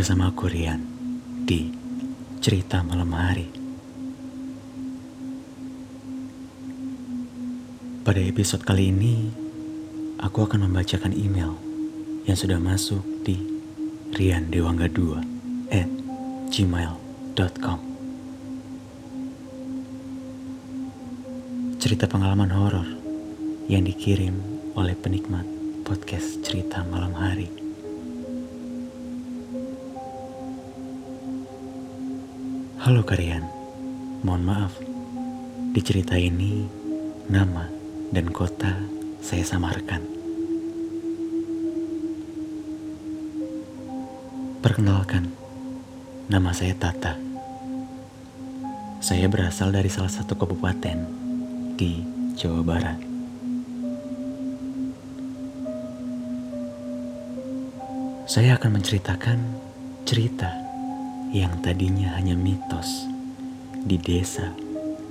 Bersama aku Rian di Cerita Malam Hari. Pada episode kali ini, aku akan membacakan email yang sudah masuk di riandewangga2 at gmail.com Cerita pengalaman horor yang dikirim oleh penikmat podcast cerita malam hari. Halo kalian, mohon maaf. Di cerita ini, nama dan kota saya samarkan. Perkenalkan, nama saya Tata. Saya berasal dari salah satu kabupaten di Jawa Barat. Saya akan menceritakan cerita yang tadinya hanya mitos di desa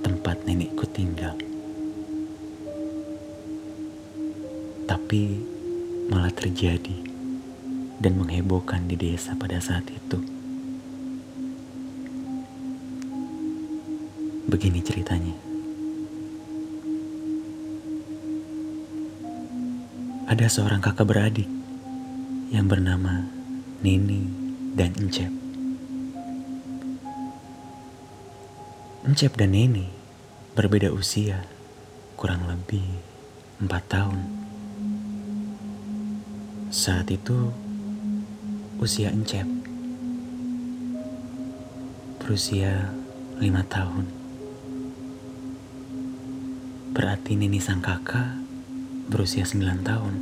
tempat nenekku tinggal. Tapi malah terjadi dan menghebohkan di desa pada saat itu. Begini ceritanya. Ada seorang kakak beradik yang bernama Nini dan Encep. Encep dan Neni berbeda usia kurang lebih empat tahun. Saat itu usia Encep berusia lima tahun. Berarti Neni sang kakak berusia sembilan tahun.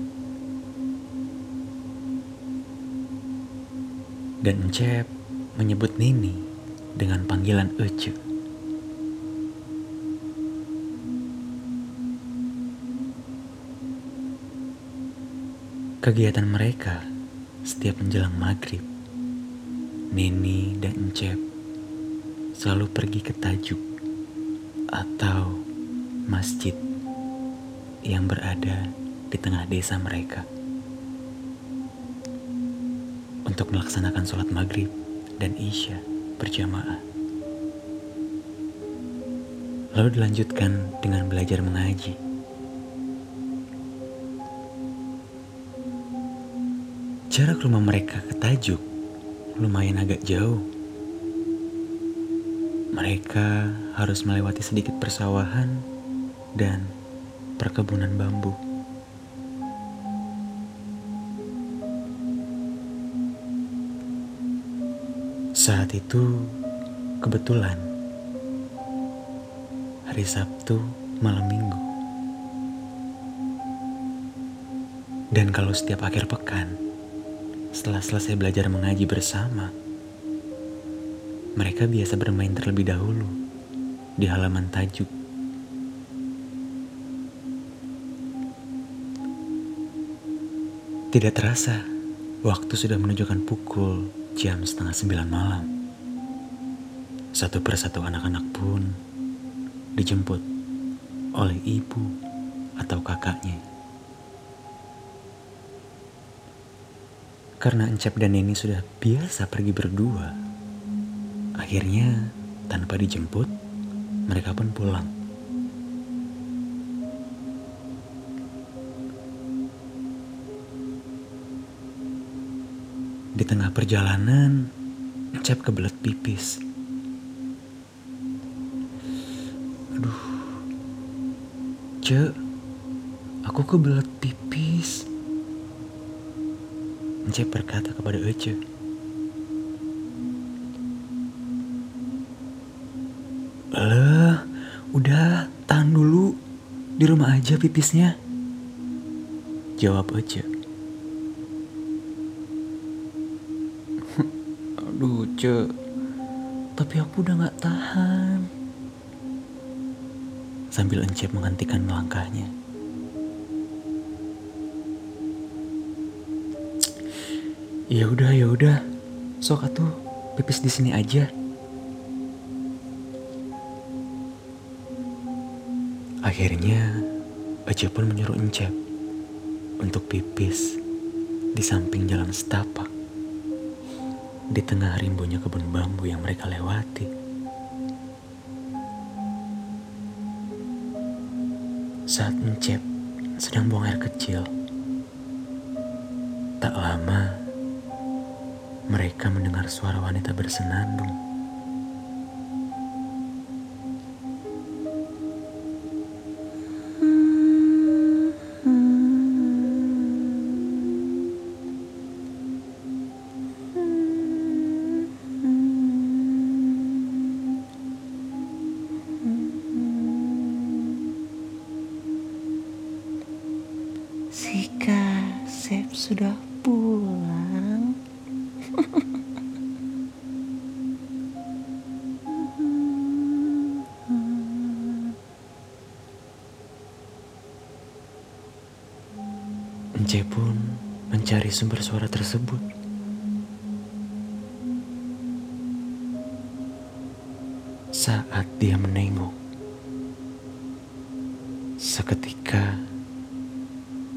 Dan Encep menyebut Nini dengan panggilan Ece. Kegiatan mereka setiap menjelang maghrib, Nini dan Encep selalu pergi ke Tajuk atau masjid yang berada di tengah desa mereka untuk melaksanakan sholat maghrib dan isya berjamaah. Lalu dilanjutkan dengan belajar mengaji. Jarak rumah mereka ke Tajuk lumayan agak jauh. Mereka harus melewati sedikit persawahan dan perkebunan bambu. Saat itu kebetulan hari Sabtu malam minggu. Dan kalau setiap akhir pekan, setelah selesai belajar mengaji bersama, mereka biasa bermain terlebih dahulu di halaman tajuk. Tidak terasa, waktu sudah menunjukkan pukul jam setengah sembilan malam. Satu persatu anak-anak pun dijemput oleh ibu atau kakaknya. Karena Encep dan Neni sudah biasa pergi berdua, akhirnya tanpa dijemput, mereka pun pulang. Di tengah perjalanan, Encep kebelet pipis. Aduh, Cek, aku kebelet pipis. Encep berkata kepada Ece. Leh, udah tahan dulu. Di rumah aja pipisnya. Jawab Ece. Aduh, Ce. Tapi aku udah gak tahan. Sambil Encep menghentikan langkahnya. Ya udah, ya udah. Sok atuh pipis di sini aja. Akhirnya, Aja pun menyuruh Encep untuk pipis di samping jalan setapak. di tengah rimbunya kebun bambu yang mereka lewati. Saat Encep sedang buang air kecil, tak lama mereka mendengar suara wanita bersenandung. Si Kasep sudah sumber suara tersebut. Saat dia menengok, seketika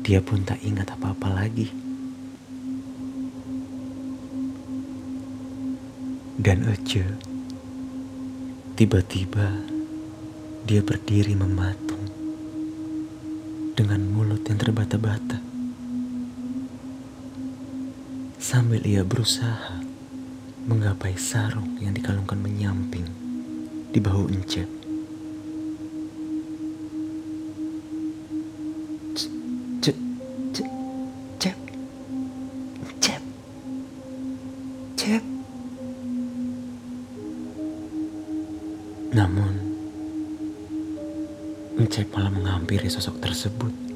dia pun tak ingat apa-apa lagi. Dan Ece, tiba-tiba dia berdiri mematung dengan mulut yang terbata-bata. Sambil ia berusaha menggapai sarung yang dikalungkan menyamping di bahu Ence. Cep, cep, cep, cep, cep. Namun, Encep malah menghampiri sosok tersebut.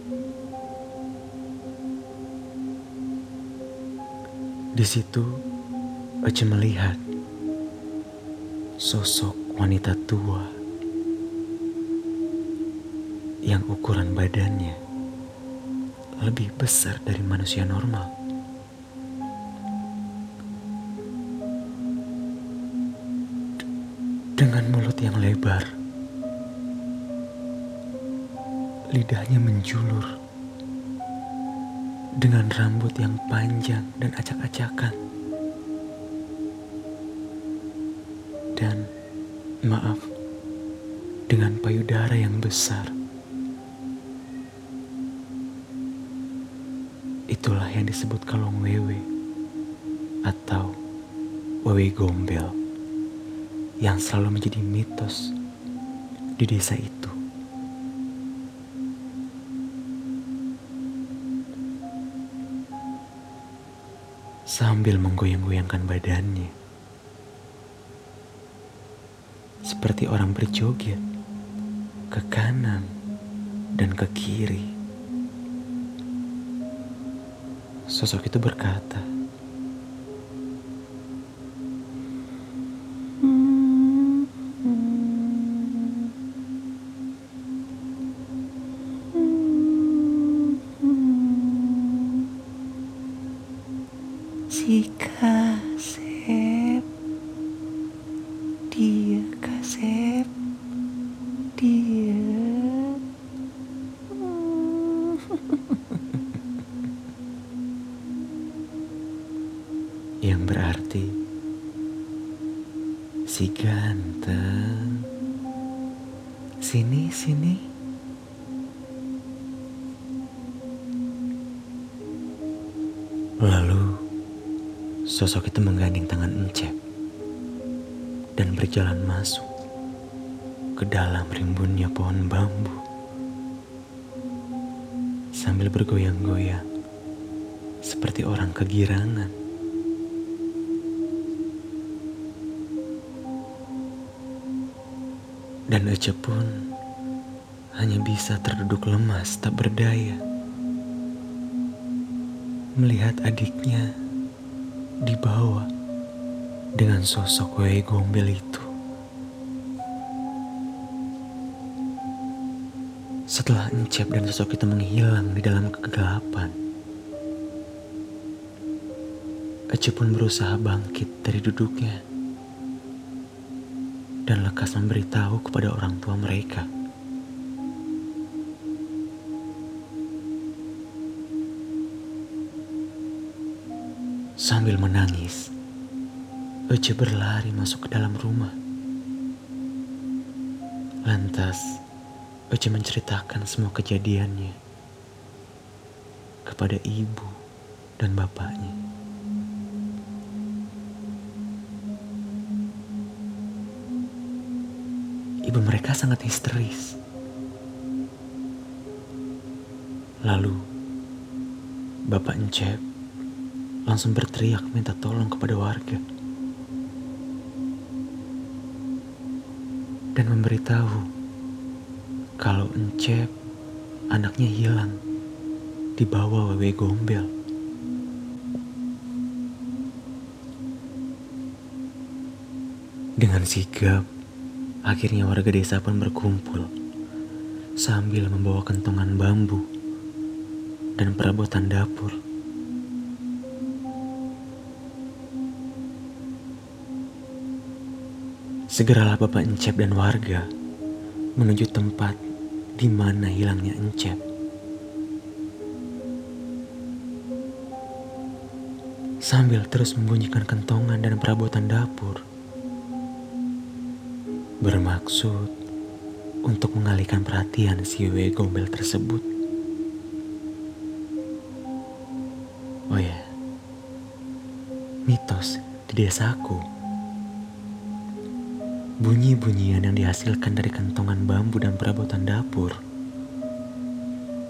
Situ, Ece melihat sosok wanita tua yang ukuran badannya lebih besar dari manusia normal. Dengan mulut yang lebar, lidahnya menjulur, dengan rambut yang panjang dan acak-acakan, dan maaf, dengan payudara yang besar. Itulah yang disebut kalung wewe atau wewe gombel yang selalu menjadi mitos di desa itu. Sambil menggoyang-goyangkan badannya, seperti orang berjoget ke kanan dan ke kiri. Sosok itu berkata, ganteng. Sini, sini. Lalu sosok itu menggandeng tangan Encep dan berjalan masuk ke dalam rimbunnya pohon bambu sambil bergoyang-goyang seperti orang kegirangan. Dan Ece pun hanya bisa terduduk lemas tak berdaya melihat adiknya dibawa dengan sosok wewe gombel itu. Setelah Encep dan sosok itu menghilang di dalam kegelapan, Ece pun berusaha bangkit dari duduknya dan lekas memberitahu kepada orang tua mereka. Sambil menangis, Ece berlari masuk ke dalam rumah. Lantas, Ece menceritakan semua kejadiannya kepada ibu dan bapaknya. Ibu mereka sangat histeris. Lalu, Bapak Encep langsung berteriak minta tolong kepada warga. Dan memberitahu kalau Encep anaknya hilang dibawa wewe gombel. Dengan sigap, akhirnya warga desa pun berkumpul sambil membawa kentongan bambu dan perabotan dapur. Segeralah Bapak Encep dan warga menuju tempat di mana hilangnya Encep. Sambil terus membunyikan kentongan dan perabotan dapur, bermaksud untuk mengalihkan perhatian si wewe gombel tersebut. Oh ya, mitos di desaku. Bunyi-bunyian yang dihasilkan dari kentongan bambu dan perabotan dapur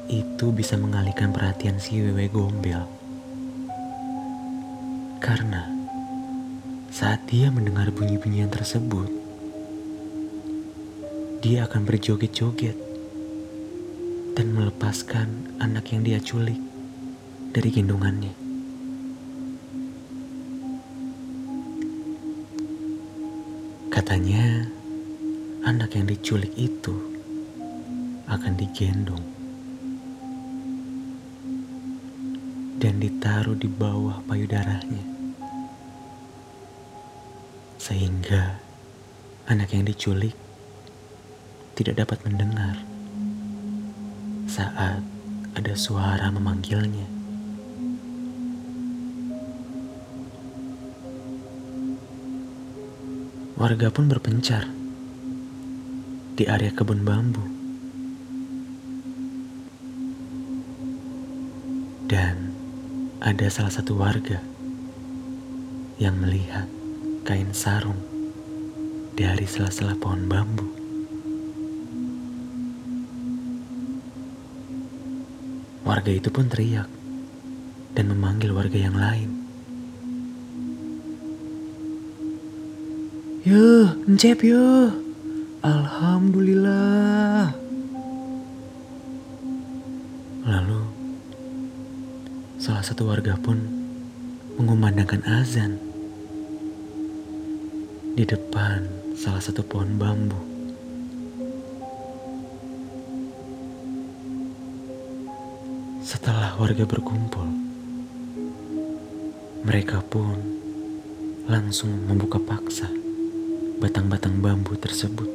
itu bisa mengalihkan perhatian si wewe gombel. Karena saat dia mendengar bunyi-bunyian tersebut, dia akan berjoget-joget dan melepaskan anak yang dia culik dari gendongannya. Katanya, anak yang diculik itu akan digendong dan ditaruh di bawah payudaranya. Sehingga anak yang diculik tidak dapat mendengar saat ada suara memanggilnya. Warga pun berpencar di area kebun bambu. Dan ada salah satu warga yang melihat kain sarung dari sela-sela pohon bambu. Warga itu pun teriak dan memanggil warga yang lain. Yo, encep yo. Alhamdulillah. Lalu, salah satu warga pun mengumandangkan azan di depan salah satu pohon bambu. Warga berkumpul, mereka pun langsung membuka paksa batang-batang bambu tersebut.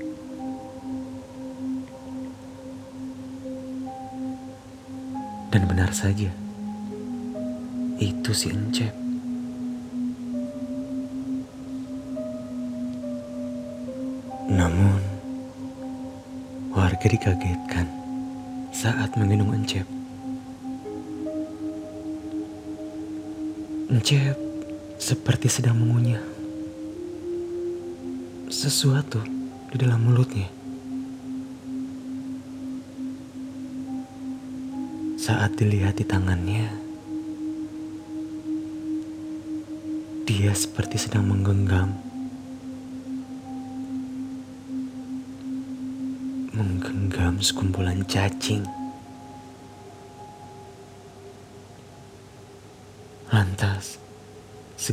Dan benar saja, itu si Encep. Namun, warga dikagetkan saat menggendong Encep. Encep seperti sedang mengunyah sesuatu di dalam mulutnya. Saat dilihat di tangannya, dia seperti sedang menggenggam menggenggam sekumpulan cacing.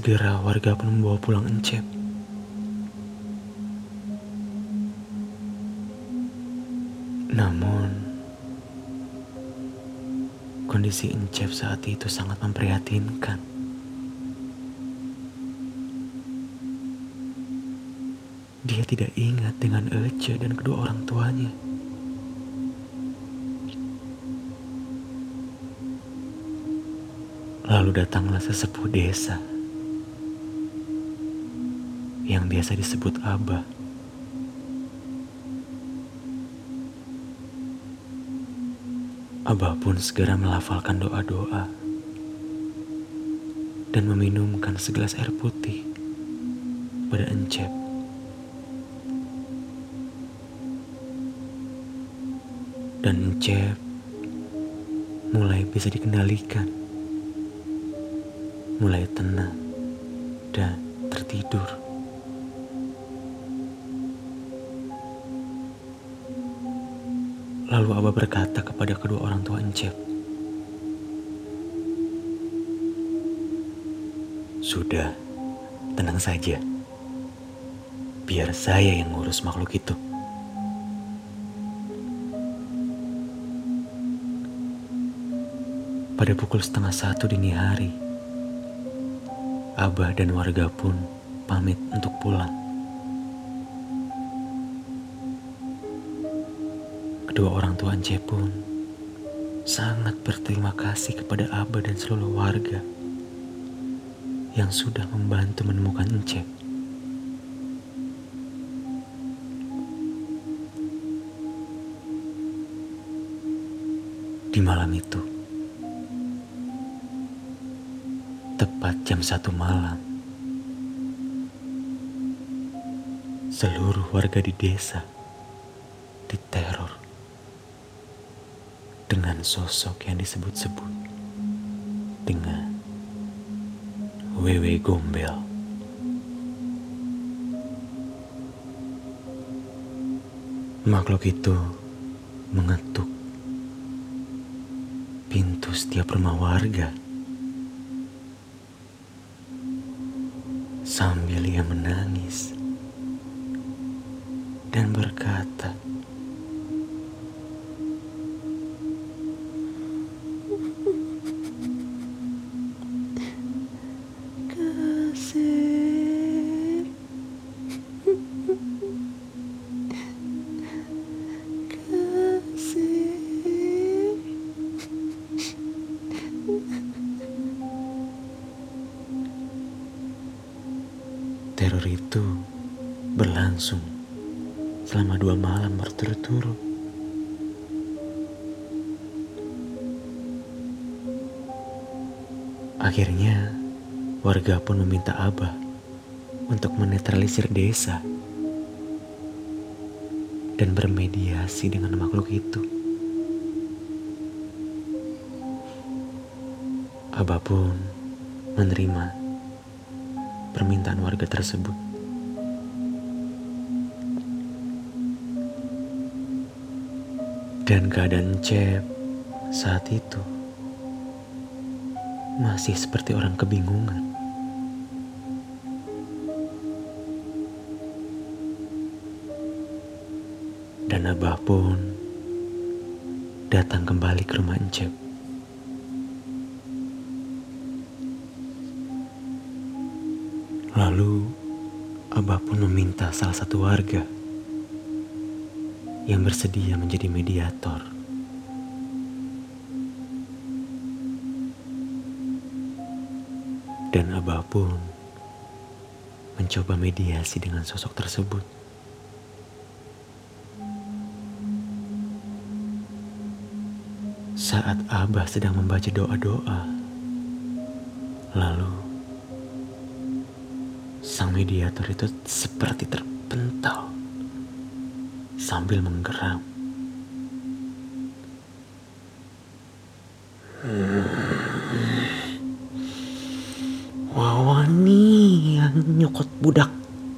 Segera warga pun membawa pulang Encep. Namun, kondisi Encep saat itu sangat memprihatinkan. Dia tidak ingat dengan Ece dan kedua orang tuanya. Lalu datanglah sesepuh desa yang biasa disebut Abah. Abah pun segera melafalkan doa-doa dan meminumkan segelas air putih pada Encep. Dan Encep mulai bisa dikendalikan, mulai tenang dan tertidur. Lalu Abah berkata kepada kedua orang tua Encep, Sudah, tenang saja. Biar saya yang ngurus makhluk itu. Pada pukul setengah satu dini hari, Abah dan warga pun pamit untuk pulang. Kedua orang tua Ance pun sangat berterima kasih kepada Abah dan seluruh warga yang sudah membantu menemukan Ence. Di malam itu, tepat jam satu malam, seluruh warga di desa dengan sosok yang disebut-sebut dengan Wewe Gombel. Makhluk itu mengetuk pintu setiap rumah warga warga pun meminta Abah untuk menetralisir desa dan bermediasi dengan makhluk itu. Abah pun menerima permintaan warga tersebut. Dan keadaan Cep saat itu masih seperti orang kebingungan. Abah pun datang kembali ke rumah Encep. Lalu Abah pun meminta salah satu warga yang bersedia menjadi mediator. Dan Abah pun mencoba mediasi dengan sosok tersebut. Saat Abah sedang membaca doa-doa, lalu Sang mediator itu seperti terpental sambil menggeram. Wawani yang nyokot budak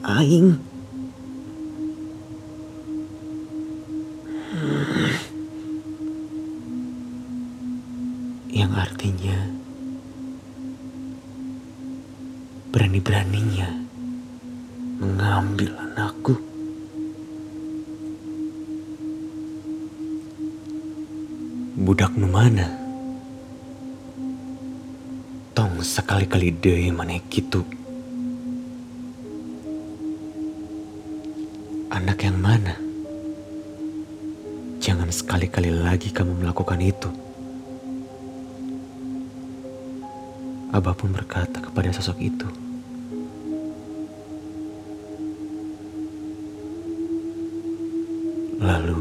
aing. tong sekali-kali deh mana gitu. Anak yang mana? Jangan sekali-kali lagi kamu melakukan itu. Abah pun berkata kepada sosok itu. Lalu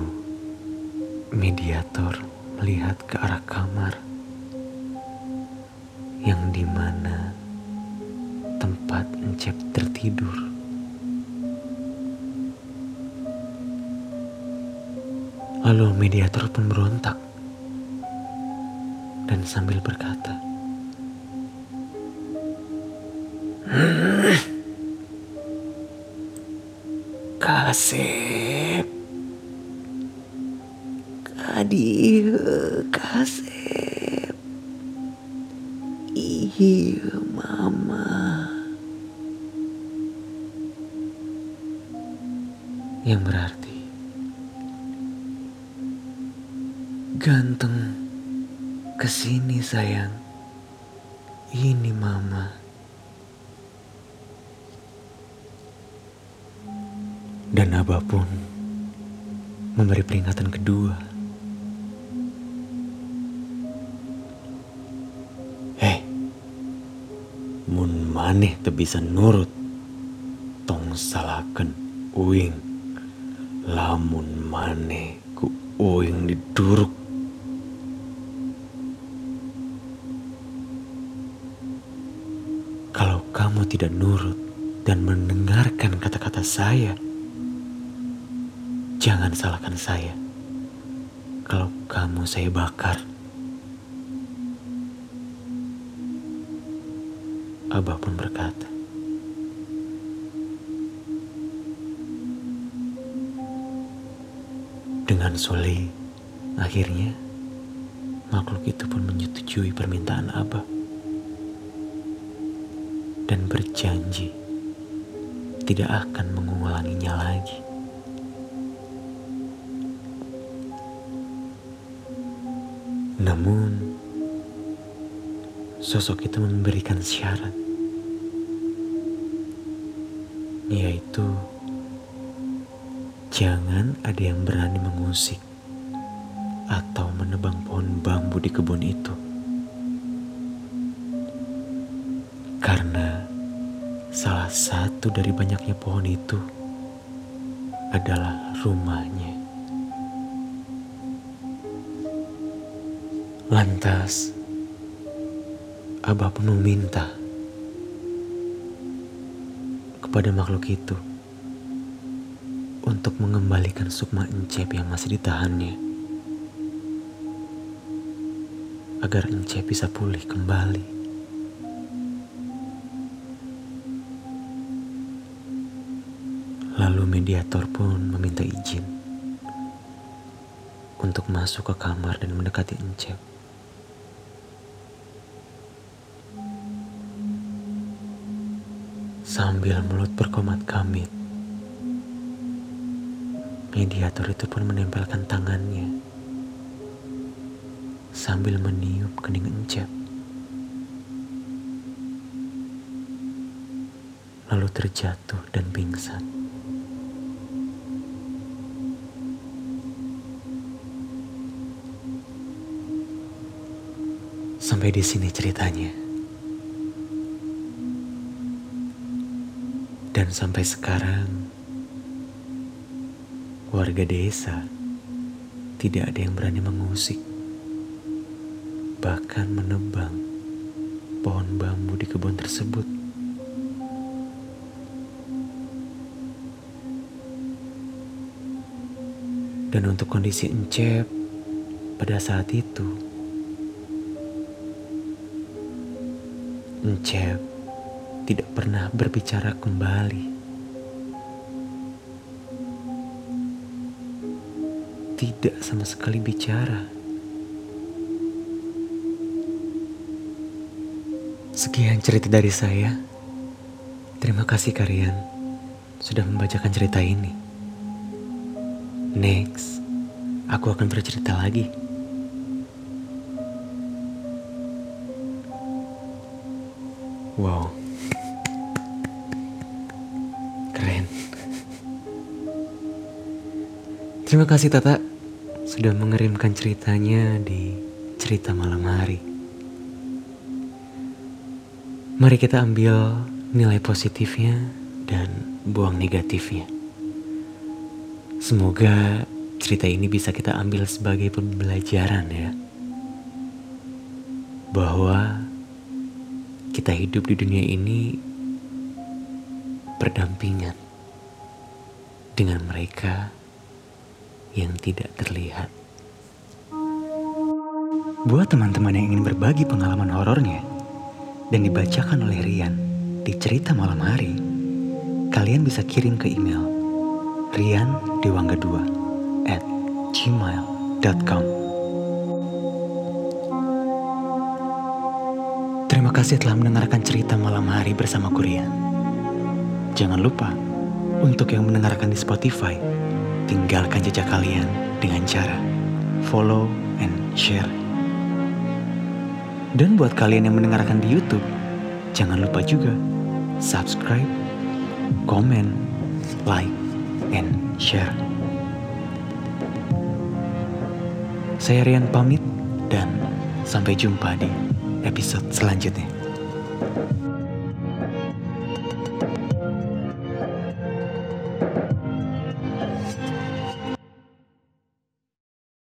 Kasep, Adio Kasep. Iya, Mama. yang berarti ganteng ke sini sayang ini mama dan abah pun memberi peringatan kedua. Hei mun maneh bisa nurut. Tong salaken uing. Lamun maneh ku uing diduruk. Kalau kamu tidak nurut dan mendengarkan kata-kata saya jangan salahkan saya kalau kamu saya bakar Abah pun berkata, Dengan Soli, akhirnya makhluk itu pun menyetujui permintaan Abah dan berjanji tidak akan mengulanginya lagi. Namun, sosok itu memberikan syarat, yaitu jangan ada yang berani mengusik atau menebang pohon bambu di kebun itu. Karena salah satu dari banyaknya pohon itu adalah rumahnya. Lantas, Abah pun meminta kepada makhluk itu untuk mengembalikan sukma Encep yang masih ditahannya agar Encep bisa pulih kembali. Lalu mediator pun meminta izin untuk masuk ke kamar dan mendekati Encep. Sambil mulut berkomat kamit, mediator itu pun menempelkan tangannya sambil meniup kening Encep. Lalu terjatuh dan pingsan. Sampai di sini ceritanya. Dan sampai sekarang warga desa tidak ada yang berani mengusik bahkan menebang pohon bambu di kebun tersebut. Dan untuk kondisi Encep pada saat itu, Encep tidak pernah berbicara kembali. Tidak sama sekali bicara. Sekian cerita dari saya. Terima kasih kalian sudah membacakan cerita ini. Next, aku akan bercerita lagi. Wow. Terima kasih Tata sudah mengirimkan ceritanya di cerita malam hari. Mari kita ambil nilai positifnya dan buang negatifnya. Semoga cerita ini bisa kita ambil sebagai pembelajaran ya. Bahwa kita hidup di dunia ini berdampingan dengan mereka yang tidak terlihat. Buat teman-teman yang ingin berbagi pengalaman horornya dan dibacakan oleh Rian di cerita malam hari, kalian bisa kirim ke email riandewangga2 at gmail.com Terima kasih telah mendengarkan cerita malam hari bersama Rian. Jangan lupa, untuk yang mendengarkan di Spotify, tinggalkan jejak kalian dengan cara follow and share dan buat kalian yang mendengarkan di YouTube, jangan lupa juga subscribe, komen, like, and share. Saya Rian pamit dan sampai jumpa di episode selanjutnya.